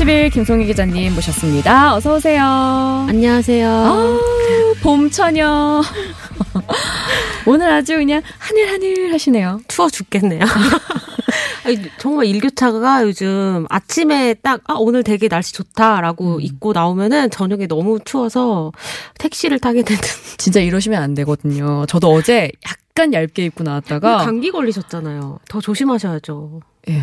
신의 21 김송희 기자님 모셨습니다. 어서 오세요. 안녕하세요. 아, 봄처녀. 오늘 아주 그냥 하늘하늘 하시네요. 추워 죽겠네요. 아니, 정말 일교차가 요즘 아침에 딱, 아, 오늘 되게 날씨 좋다라고 음. 입고 나오면은 저녁에 너무 추워서 택시를 타게 되는. 진짜 이러시면 안 되거든요. 저도 어제 약간 얇게 입고 나왔다가 감기 걸리셨잖아요. 더 조심하셔야죠. 예.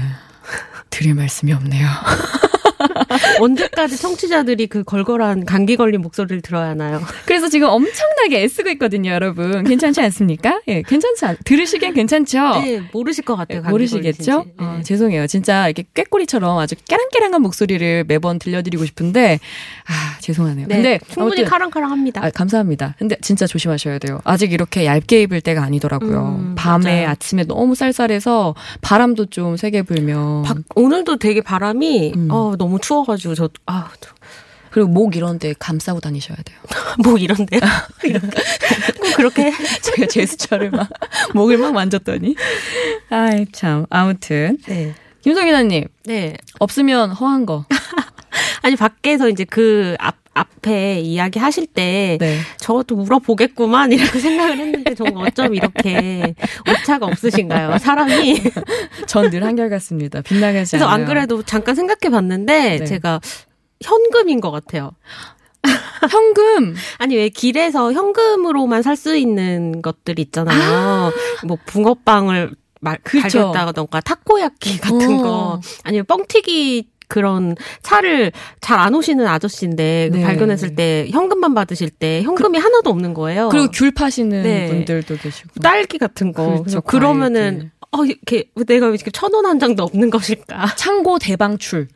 드릴 말씀이 없네요. 언제까지 청취자들이 그 걸걸한 감기 걸린 목소리를 들어야 하나요? 그래서 지금 엄청나게 애쓰고 있거든요, 여러분. 괜찮지 않습니까? 예, 괜찮지 않, 들으시기엔 괜찮죠? 네, 모르실 것 같아요. 감기 어. 모르시겠죠? 네. 어, 죄송해요. 진짜 이렇게 꾀꼬리처럼 아주 깨랑깨랑한 목소리를 매번 들려드리고 싶은데, 아, 죄송하네요. 네, 근데 충분히 아무튼- 카랑카랑합니다. 아, 감사합니다. 근데 진짜 조심하셔야 돼요. 아직 이렇게 얇게 입을 때가 아니더라고요. 음, 밤에 맞아요. 아침에 너무 쌀쌀해서 바람도 좀 세게 불면 밖- 오늘도 되게 바람이 음. 어, 너무 추워가지고 저 아, 저- 그리고 목 이런 데 감싸고 다니셔야 돼요. 뭐 이런 데요? 이렇게 꼭 그렇게 제가 제스처를 막 목을 막 만졌더니 아이 참 아무튼 네. 김성희 기자님 네. 없으면 허한 거 아니 밖에서 이제 그 앞, 앞에 이야기 하실 때 네. 저것도 물어보겠구만 이렇게 생각을 했는데 정말 어쩜 이렇게 오차가 없으신가요 사람이 전 늘 한결같습니다. 빗나가지 그래서 않아요. 안 그래도 잠깐 생각해 봤는데 네. 제가 현금인 것 같아요 현금 아니 왜 길에서 현금으로만 살 수 있는 것들 있잖아요 뭐 붕어빵을 말, 그쵸. 발견했다던가 타코야끼 같은 어. 거 아니면 뻥튀기 그런 차를 잘 안 오시는 아저씨인데 그 네. 발견했을 때 현금만 받으실 때 현금이 하나도 없는 거예요. 그리고 귤 파시는 네. 분들도 계시고 딸기 같은 거. 그렇죠, 그러면은 어 이렇게 내가 왜 이렇게 천 원 한 장도 없는 것일까? 창고 대방출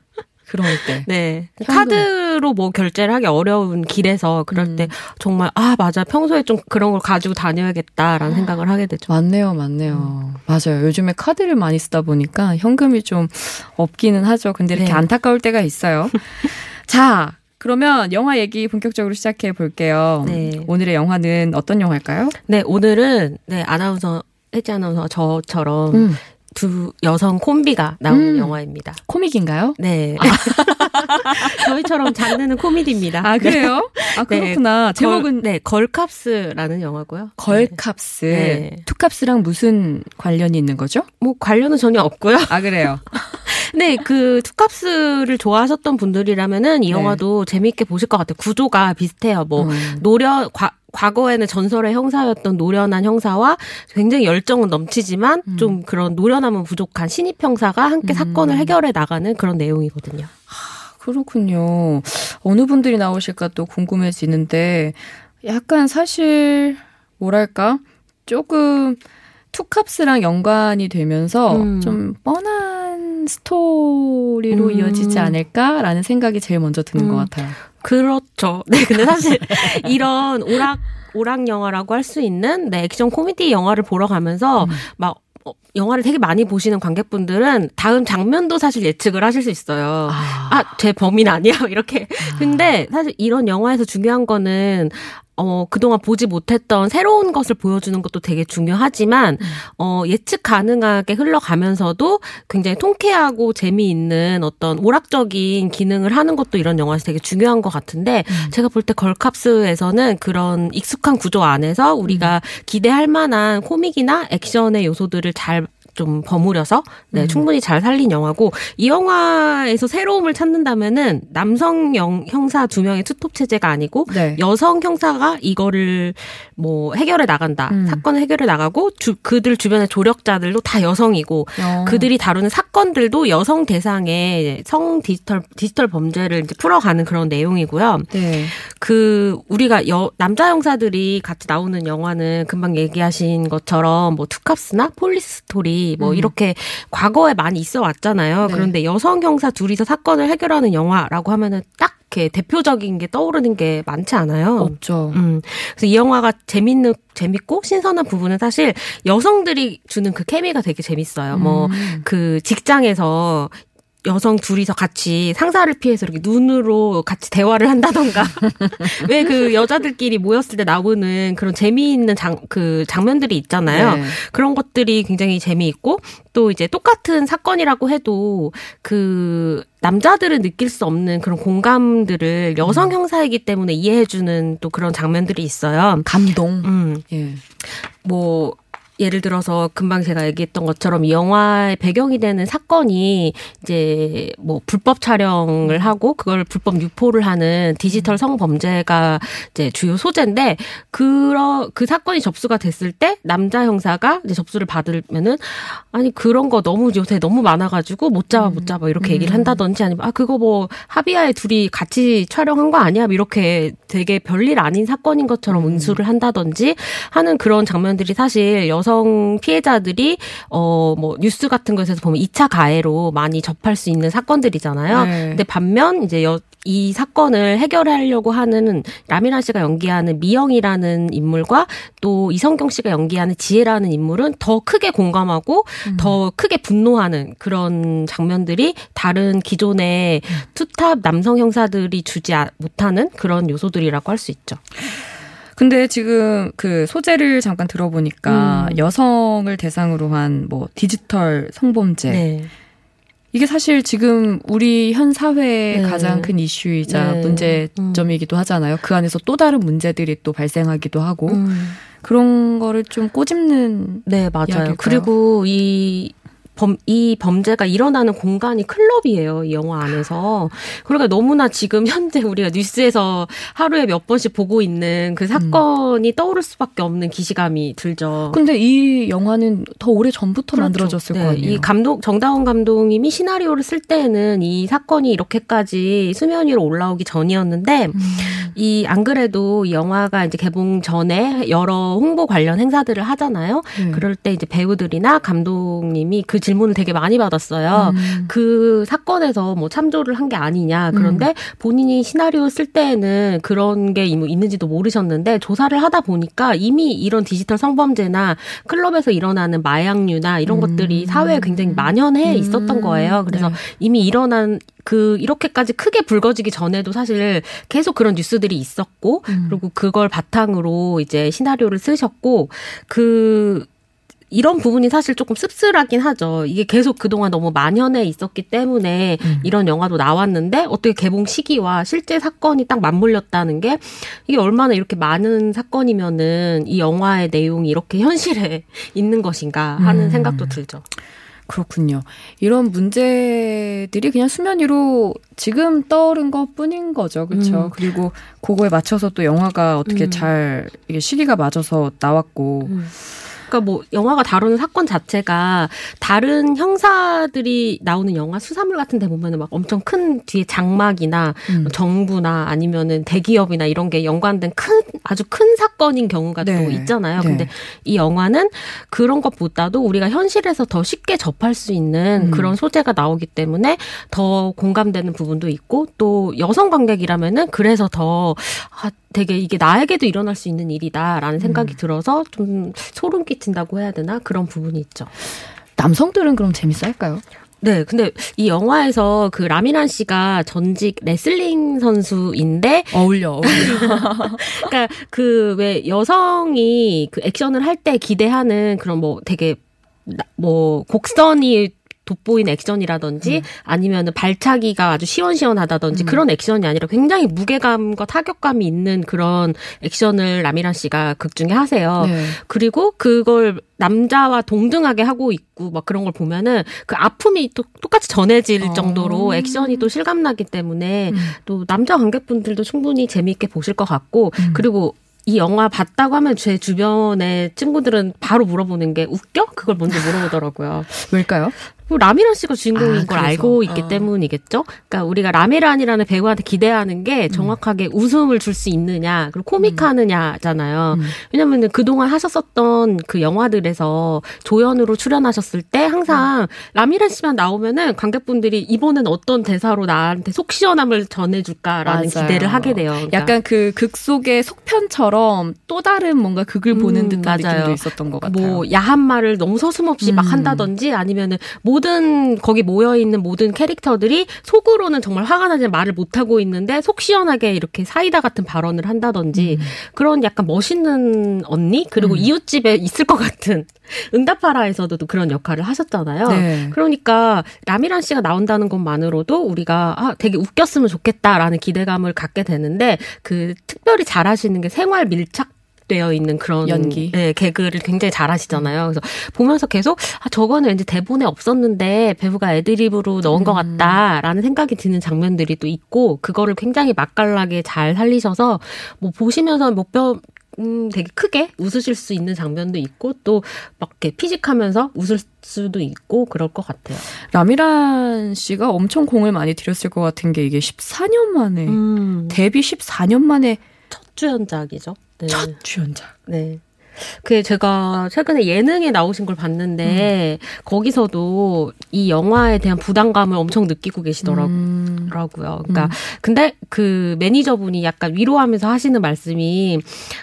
그런 때 네. 현금. 카드로 뭐 결제를 하기 어려운 길에서 그럴 음. 때 정말 아 맞아 평소에 좀 그런 걸 가지고 다녀야겠다라는 생각을 하게 되죠. 맞네요, 맞네요. 맞아요. 요즘에 카드를 많이 쓰다 보니까 현금이 좀 없기는 하죠. 근데 이렇게 네. 안타까울 때가 있어요. 자, 그러면 영화 얘기 본격적으로 시작해 볼게요. 네. 오늘의 영화는 어떤 영화일까요? 네 오늘은 네 아나운서 혜지 아나운서 저처럼 음, 두 여성 콤비가 나오는 음. 영화입니다. 코믹인가요? 네. 저희처럼 장르는 코미디입니다. 아, 그래요? 아, 네. 그렇구나. 제목은 걸, 네, 걸캅스라는 영화고요. 네. 걸캅스. 네. 투캅스랑 무슨 관련이 있는 거죠? 뭐 관련은 전혀 없고요. 아, 그래요. 네, 그 투캅스를 좋아하셨던 분들이라면은 이 네. 영화도 재미있게 보실 것 같아요. 구조가 비슷해요. 뭐 음. 노련 과, 과거에는 전설의 형사였던 노련한 형사와 굉장히 열정은 넘치지만 음. 좀 그런 노련함은 부족한 신입 형사가 함께 음. 사건을 해결해 나가는 그런 내용이거든요. 그렇군요. 어느 분들이 나오실까 또 궁금해지는데 약간 사실 뭐랄까 조금 투캅스랑 연관이 되면서 음. 좀 뻔한 스토리로 음. 이어지지 않을까라는 생각이 제일 먼저 드는 음. 것 같아요. 그렇죠. 네, 근데 사실 이런 오락 오락 영화라고 할 수 있는 네, 액션 코미디 영화를 보러 가면서 음. 막 어, 영화를 되게 많이 보시는 관객분들은 다음 장면도 사실 예측을 하실 수 있어요. 아, 제 범인 아니야? 이렇게. 근데 사실 이런 영화에서 중요한 거는 어, 그동안 보지 못했던 새로운 것을 보여주는 것도 되게 중요하지만, 어, 예측 가능하게 흘러가면서도 굉장히 통쾌하고 재미있는 어떤 오락적인 기능을 하는 것도 이런 영화에서 되게 중요한 것 같은데, 제가 볼 때 걸캅스에서는 그런 익숙한 구조 안에서 우리가 기대할 만한 코믹이나 액션의 요소들을 잘 좀 버무려서 네, 충분히 잘 살린 영화고 이 영화에서 새로움을 찾는다면은 남성 영, 형사 두 명의 투톱 체제가 아니고 네. 여성 형사가 이거를 뭐 해결해 나간다 음. 사건을 해결해 나가고 주, 그들 주변의 조력자들도 다 여성이고 어. 그들이 다루는 사건들도 여성 대상의 성 디지털 디지털 범죄를 이제 풀어가는 그런 내용이고요. 네. 그 우리가 여, 남자 형사들이 같이 나오는 영화는 금방 얘기하신 것처럼 뭐 투캅스나 폴리스 스토리 뭐 음. 이렇게 과거에 많이 있어 왔잖아요. 네. 그런데 여성 형사 둘이서 사건을 해결하는 영화라고 하면은 딱 이렇게 대표적인 게 떠오르는 게 많지 않아요. 없죠. 음. 그래서 이 영화가 재밌는 재밌고 신선한 부분은 사실 여성들이 주는 그 케미가 되게 재밌어요. 뭐 음. 뭐그 직장에서 여성 둘이서 같이 상사를 피해서 이렇게 눈으로 같이 대화를 한다던가 왜 그 여자들끼리 모였을 때 나오는 그런 재미있는 장 그 장면들이 있잖아요. 네. 그런 것들이 굉장히 재미있고 또 이제 똑같은 사건이라고 해도 그 남자들은 느낄 수 없는 그런 공감들을 여성 음. 형사이기 때문에 이해해주는 또 그런 장면들이 있어요. 감동. 음. 예. 뭐 예를 들어서 금방 제가 얘기했던 것처럼 이 영화의 배경이 되는 사건이 이제 뭐 불법 촬영을 하고 그걸 불법 유포를 하는 디지털 성범죄가 이제 주요 소재인데 그런 그 사건이 접수가 됐을 때 남자 형사가 이제 접수를 받으면은 아니 그런 거 너무 요새 너무 많아가지고 못 잡아 못 잡아 이렇게 얘기를 음. 한다든지 아니면 아 그거 뭐 합의하에 둘이 같이 촬영한 거 아니야 이렇게 되게 별일 아닌 사건인 것처럼 음. 은수를 한다든지 하는 그런 장면들이 사실 여성 여성 피해자들이 어 뭐 뉴스 같은 것에서 보면 2차 가해로 많이 접할 수 있는 사건들이잖아요. 네. 근데 반면 이제 여, 이 사건을 해결하려고 하는 라미라 씨가 연기하는 미영이라는 인물과 또 이성경 씨가 연기하는 지혜라는 인물은 더 크게 공감하고 음. 더 크게 분노하는 그런 장면들이 다른 기존의 음. 투탑 남성 형사들이 주지 못하는 그런 요소들이라고 할 수 있죠. 근데 지금 그 소재를 잠깐 들어보니까 음. 여성을 대상으로 한 뭐 디지털 성범죄. 네. 이게 사실 지금 우리 현 사회의 네. 가장 큰 이슈이자 네. 문제점이기도 하잖아요. 그 안에서 또 다른 문제들이 또 발생하기도 하고. 음. 그런 거를 좀 꼬집는 네 맞아요. 이야기일까요? 그리고 이 범, 이 범죄가 일어나는 공간이 클럽이에요. 이 영화 안에서. 그러니까 너무나 지금 현재 우리가 뉴스에서 하루에 몇 번씩 보고 있는 그 사건이 음. 떠오를 수밖에 없는 기시감이 들죠. 근데 이 영화는 더 오래 전부터 그렇죠. 만들어졌을 네. 거예요. 이 감독 정다운 감독님이 시나리오를 쓸 때는 이 사건이 이렇게까지 수면 위로 올라오기 전이었는데 음. 이 안 그래도 이 영화가 이제 개봉 전에 여러 홍보 관련 행사들을 하잖아요. 음. 그럴 때 이제 배우들이나 감독님이 그 질문을 되게 많이 받았어요. 음. 그 사건에서 뭐 참조를 한 게 아니냐. 그런데 음. 본인이 시나리오 쓸 때에는 그런 게 있는지도 모르셨는데 조사를 하다 보니까 이미 이런 디지털 성범죄나 클럽에서 일어나는 마약류나 이런 음. 것들이 사회에 굉장히 만연해 있었던 음. 거예요. 그래서 네. 이미 일어난 그 이렇게까지 크게 불거지기 전에도 사실 계속 그런 뉴스들이 있었고 음. 그리고 그걸 바탕으로 이제 시나리오를 쓰셨고 그 이런 부분이 사실 조금 씁쓸하긴 하죠. 이게 계속 그동안 너무 만연해 있었기 때문에 음. 이런 영화도 나왔는데 어떻게 개봉 시기와 실제 사건이 딱 맞물렸다는 게 이게 얼마나 이렇게 많은 사건이면은 이 영화의 내용이 이렇게 현실에 있는 것인가 하는 음. 생각도 들죠. 그렇군요. 이런 문제들이 그냥 수면 위로 지금 떠오른 것 뿐인 거죠. 그렇죠. 음. 그리고 그거에 맞춰서 또 영화가 어떻게 음. 잘 이게 시기가 맞아서 나왔고 음. 그러니까 뭐 영화가 다루는 사건 자체가 다른 형사들이 나오는 영화 수사물 같은 데 보면은 막 엄청 큰 뒤에 장막이나 음. 정부나 아니면은 대기업이나 이런 게 연관된 큰 아주 큰 사건인 경우가 네. 또 있잖아요. 네. 근데 이 영화는 그런 것보다도 우리가 현실에서 더 쉽게 접할 수 있는 음. 그런 소재가 나오기 때문에 더 공감되는 부분도 있고 또 여성 관객이라면은 그래서 더 아, 되게 이게 나에게도 일어날 수 있는 일이다라는 생각이 음. 들어서 좀 소름 끼친다고 해야 되나 그런 부분이 있죠. 남성들은 그럼 재밌어 할까요? 네, 근데 이 영화에서 그 라미란 씨가 전직 레슬링 선수인데 어울려. 어울려. 그러니까 그 왜 여성이 그 액션을 할 때 기대하는 그런 뭐 되게 뭐 곡선이 돋보인 액션이라든지 음. 아니면은 발차기가 아주 시원시원하다든지 음. 그런 액션이 아니라 굉장히 무게감과 타격감이 있는 그런 액션을 라미란 씨가 극 중에 하세요. 네. 그리고 그걸 남자와 동등하게 하고 있고 막 그런 걸 보면은 그 아픔이 또 똑같이 전해질 어. 정도로 액션이 또 실감나기 때문에 음. 또 남자 관객분들도 충분히 재미있게 보실 것 같고 음. 그리고 이 영화 봤다고 하면 제 주변의 친구들은 바로 물어보는 게 웃겨? 그걸 먼저 물어보더라고요. 왜일까요? 라미란 씨가 주인공인 아, 걸 알고 있기 어. 때문이겠죠. 그러니까 우리가 라미란이라는 배우한테 기대하는 게 음. 정확하게 음. 웃음을 줄 수 있느냐, 그리고 코믹하느냐잖아요. 음. 왜냐면은 그동안 하셨었던 그 영화들에서 조연으로 출연하셨을 때 항상 음. 라미란 씨만 나오면은 관객분들이 이번엔 어떤 대사로 나한테 속 시원함을 전해줄까라는 맞아요. 기대를 하게 돼요. 그러니까. 약간 그 극 속의 속편처럼 또 다른 뭔가 극을 보는 음, 듯한 맞아요. 느낌도 있었던 것 같아요. 뭐 야한 말을 너무 서슴없이 막 한다든지 아니면은 모든 거기 모여 있는 모든 캐릭터들이 속으로는 정말 화가 나지 말을 못 하고 있는데 속 시원하게 이렇게 사이다 같은 발언을 한다든지 음. 그런 약간 멋있는 언니 그리고 음. 이웃집에 있을 것 같은 응답하라에서도 그런 역할을 하셨잖아요. 네. 그러니까 라미란 씨가 나온다는 것만으로도 우리가 아 되게 웃겼으면 좋겠다라는 기대감을 갖게 되는데 그 특별히 잘하시는 게 생활 밀착 되어 있는 그런 연기, 네, 개그를 굉장히 잘하시잖아요. 그래서 보면서 계속 아 저거는 이제 대본에 없었는데 배우가 애드립으로 넣은 음. 것 같다라는 생각이 드는 장면들이 또 있고 그거를 굉장히 맛깔나게 잘 살리셔서 뭐 보시면서 뭐뼈 음, 되게 크게 웃으실 수 있는 장면도 있고 또 막 이렇게 피식하면서 웃을 수도 있고 그럴 것 같아요. 라미란 씨가 엄청 공을 많이 들였을 것 같은 게 이게 14년 만에 음. 데뷔 14년 만에 첫 주연작이죠. 네. 첫 주연작. 네. 그 제가 최근에 예능에 나오신 걸 봤는데 음. 거기서도 이 영화에 대한 부담감을 엄청 느끼고 계시더라고요. 음. 그러니까 음. 근데 그 매니저분이 약간 위로하면서 하시는 말씀이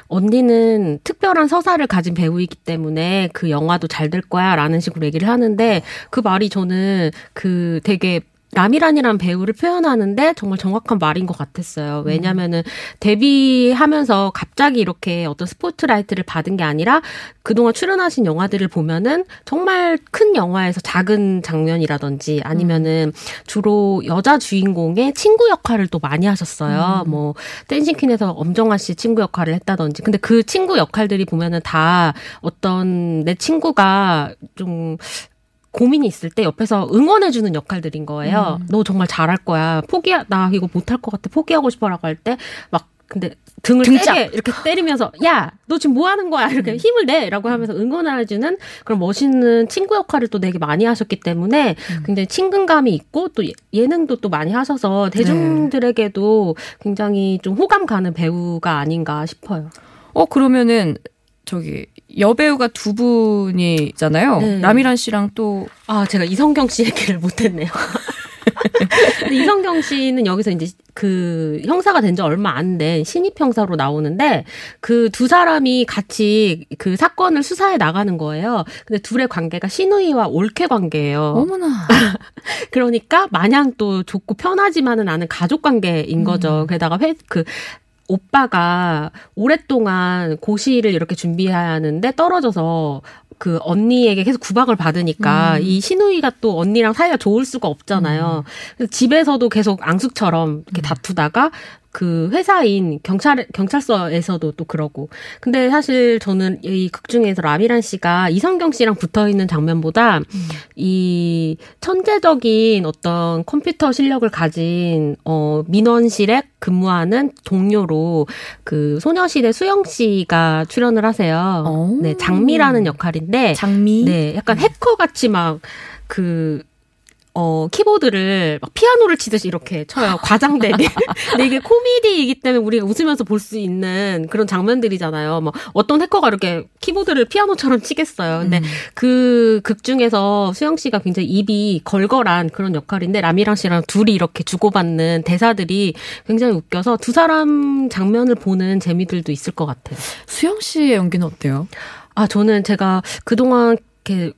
언니는 특별한 서사를 가진 배우이기 때문에 그 영화도 잘 될 거야라는 식으로 얘기를 하는데 그 말이 저는 그 되게 라미란이란 배우를 표현하는데 정말 정확한 말인 것 같았어요. 왜냐면은 데뷔하면서 갑자기 이렇게 어떤 스포트라이트를 받은 게 아니라 그동안 출연하신 영화들을 보면은 정말 큰 영화에서 작은 장면이라든지 아니면은 주로 여자 주인공의 친구 역할을 또 많이 하셨어요. 음. 뭐 댄싱 퀸에서 엄정화 씨 친구 역할을 했다든지. 근데 그 친구 역할들이 보면은 다 어떤 내 친구가 좀 고민이 있을 때 옆에서 응원해주는 역할들인 거예요. 음. 너 정말 잘할 거야. 포기, 나 이거 못할 것 같아. 포기하고 싶어라고 할 때, 막, 근데 등을 등짝. 때려, 이렇게 때리면서, 야, 너 지금 뭐 하는 거야? 이렇게 음. 힘을 내! 라고 하면서 응원해주는 그런 멋있는 친구 역할을 또 되게 많이 하셨기 때문에 음. 굉장히 친근감이 있고 또 예, 예능도 또 많이 하셔서 대중들에게도 굉장히 좀 호감 가는 배우가 아닌가 싶어요. 어, 그러면은 저기 여배우가 두 분이잖아요. 네. 라미란 씨랑 또 아 제가 이성경 씨 얘기를 못했네요. 이성경 씨는 여기서 이제 그 형사가 된 지 얼마 안 된 신입 형사로 나오는데 그 두 사람이 같이 그 사건을 수사해 나가는 거예요. 근데 둘의 관계가 신우이와 올케 관계예요. 어머나. 그러니까 마냥 또 좋고 편하지만은 않은 가족 관계인 거죠. 음. 게다가 회, 그 오빠가 오랫동안 고시를 이렇게 준비해야 하는데 떨어져서 그 언니에게 계속 구박을 받으니까 음. 이 신우이가 또 언니랑 사이가 좋을 수가 없잖아요. 음. 그래서 집에서도 계속 앙숙처럼 이렇게 음. 다투다가 그 회사인 경찰 경찰서에서도 또 그러고. 근데 사실 저는 이 극 중에서 라미란 씨가 이성경 씨랑 붙어 있는 장면보다 음. 이 천재적인 어떤 컴퓨터 실력을 가진 어 민원실에 근무하는 동료로 그 소녀시대 수영 씨가 출연을 하세요. 오. 네, 장미라는 역할인데 장미. 네, 약간 해커 같이 막그 어, 키보드를 막 피아노를 치듯이 이렇게 쳐요. 과장되게. 근데 이게 코미디이기 때문에 우리가 웃으면서 볼 수 있는 그런 장면들이잖아요. 뭐 어떤 해커가 이렇게 키보드를 피아노처럼 치겠어요. 근데 음. 그극 중에서 수영 씨가 굉장히 입이 걸걸한 그런 역할인데 라미랑 씨랑 둘이 이렇게 주고받는 대사들이 굉장히 웃겨서 두 사람 장면을 보는 재미들도 있을 것 같아요. 수영 씨의 연기는 어때요? 아, 저는 제가 그동안 이렇게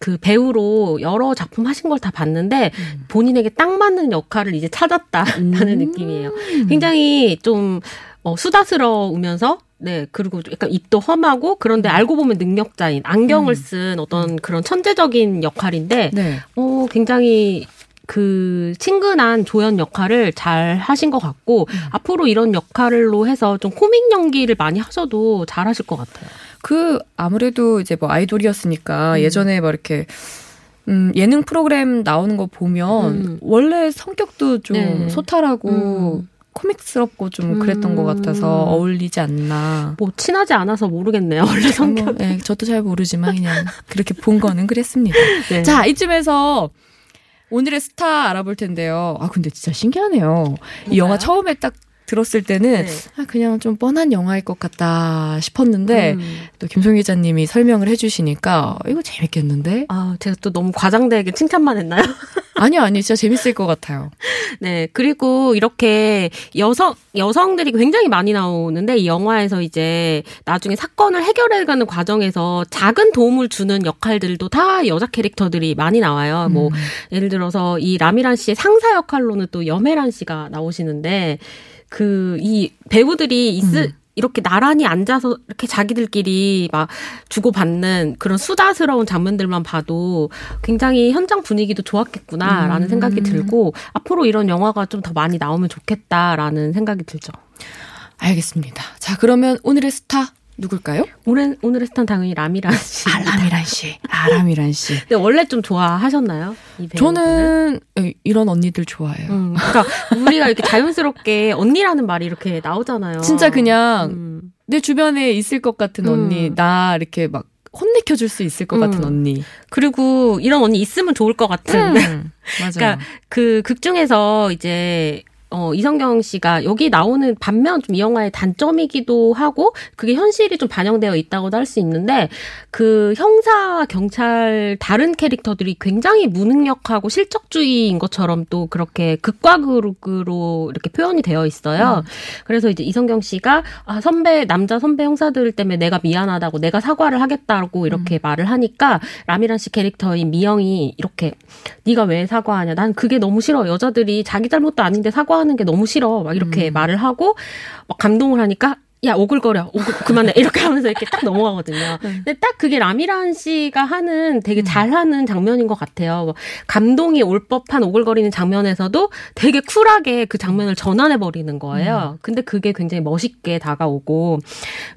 그 배우로 여러 작품 하신 걸 다 봤는데 음. 본인에게 딱 맞는 역할을 이제 찾았다라는 음. 느낌이에요. 굉장히 좀 어, 수다스러우면서 네, 그리고 약간 입도 험하고 그런데 음. 알고 보면 능력자인 안경을 음. 쓴 어떤 그런 천재적인 역할인데 네. 어 굉장히 그 친근한 조연 역할을 잘 하신 것 같고 음. 앞으로 이런 역할로 해서 좀 코믹 연기를 많이 하셔도 잘 하실 것 같아요. 그 아무래도 이제 뭐 아이돌이었으니까 음. 예전에 막 이렇게 음, 예능 프로그램 나오는 거 보면 음. 원래 성격도 좀 네. 소탈하고 음. 코믹스럽고 좀 그랬던 음. 것 같아서 음. 어울리지 않나. 뭐 친하지 않아서 모르겠네요. 원래 성격. 뭐, 네, 저도 잘 모르지만 그냥 그렇게 본 거는 그랬습니다. 네. 자 이쯤에서 오늘의 스타 알아볼 텐데요. 아 근데 진짜 신기하네요. 뭔가요? 이 영화 처음에 딱 들었을 때는 네. 아, 그냥 좀 뻔한 영화일 것 같다 싶었는데 음. 또 김송 기자님이 설명을 해주시니까 이거 재밌겠는데? 아 제가 또 너무 과장되게 칭찬만 했나요? 아니요, 아니 진짜 재밌을 것 같아요. 네, 그리고 이렇게 여성 여성들이 굉장히 많이 나오는데 이 영화에서 이제 나중에 사건을 해결해가는 과정에서 작은 도움을 주는 역할들도 다 여자 캐릭터들이 많이 나와요. 뭐 음. 뭐 예를 들어서 이 라미란 씨의 상사 역할로는 또 염혜란 씨가 나오시는데. 그 이 배우들이 있을 음. 이렇게 나란히 앉아서 이렇게 자기들끼리 막 주고받는 그런 수다스러운 장면들만 봐도 굉장히 현장 분위기도 좋았겠구나라는 음. 생각이 들고 앞으로 이런 영화가 좀 더 많이 나오면 좋겠다라는 생각이 들죠. 알겠습니다. 자, 그러면 오늘의 스타 누굴까요? 오늘 오늘의 스타 당연히 라미란 씨. 아, 라미란 씨. 아, 라미란 씨. 근데 원래 좀 좋아하셨나요? 저는 이런 언니들 좋아해요. 음, 그러니까 우리가 이렇게 자연스럽게 언니라는 말이 이렇게 나오잖아요. 진짜 그냥 음. 내 주변에 있을 것 같은 음. 언니, 나 이렇게 막 혼내켜 줄 수 있을 것 같은 음. 언니. 그리고 이런 언니 있으면 좋을 것 같은. 음, 맞아요. 그러니까 그 극 중에서 이제 어, 이성경 씨가 여기 나오는 반면 좀 이 영화의 단점이기도 하고 그게 현실이 좀 반영되어 있다고도 할 수 있는데 그 형사 경찰 다른 캐릭터들이 굉장히 무능력하고 실적주의인 것처럼 또 그렇게 극과 극으로 이렇게 표현이 되어 있어요. 음. 그래서 이제 이성경 씨가 아, 선배 남자 선배 형사들 때문에 내가 미안하다고 내가 사과를 하겠다고 이렇게 음. 말을 하니까 라미란 씨 캐릭터인 미영이 이렇게 네가 왜 사과하냐? 난 그게 너무 싫어. 여자들이 자기 잘못도 아닌데 사과 하는 게 너무 싫어. 막 이렇게 음. 말을 하고 막 감동을 하니까 야 오글거려 오글 그만해 이렇게 하면서 이렇게 딱 넘어가거든요. 네. 근데 딱 그게 라미란 씨가 하는 되게 음. 잘하는 장면인 것 같아요. 뭐 감동이 올 법한 오글거리는 장면에서도 되게 쿨하게 그 장면을 전환해 버리는 거예요. 음. 근데 그게 굉장히 멋있게 다가오고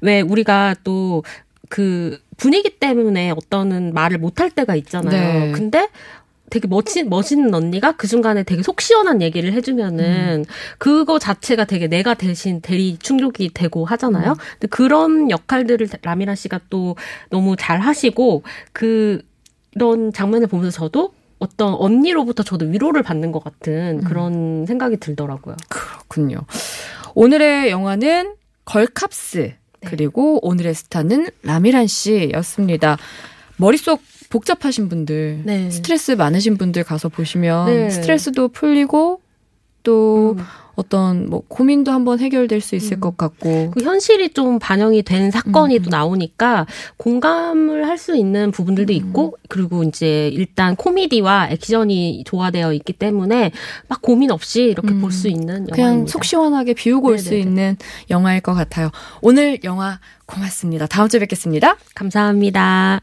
왜 우리가 또그 분위기 때문에 어떤 말을 못할 때가 있잖아요. 네. 근데 되게 멋진 멋있는 언니가 그 순간에 되게 속 시원한 얘기를 해주면은 음. 그거 자체가 되게 내가 대신 대리 충족이 되고 하잖아요. 음. 근데 그런 역할들을 라미라 씨가 또 너무 잘 하시고 그런 장면을 보면서 저도 어떤 언니로부터 저도 위로를 받는 것 같은 음. 그런 생각이 들더라고요. 그렇군요. 오늘의 영화는 걸캅스 네. 그리고 오늘의 스타는 라미란 씨였습니다. 머릿속 복잡하신 분들, 네. 스트레스 많으신 분들 가서 보시면 네. 스트레스도 풀리고 또 음. 어떤 뭐 고민도 한번 해결될 수 있을 음. 것 같고 그 현실이 좀 반영이 된 사건이 음. 또 나오니까 공감을 할 수 있는 부분들도 음. 있고 그리고 이제 일단 코미디와 액션이 조화되어 있기 때문에 막 고민 없이 이렇게 볼수 음. 있는 영화입니다. 그냥 속 시원하게 비우고 올 수 있는 영화일 것 같아요. 오늘 영화 고맙습니다. 다음 주에 뵙겠습니다. 감사합니다.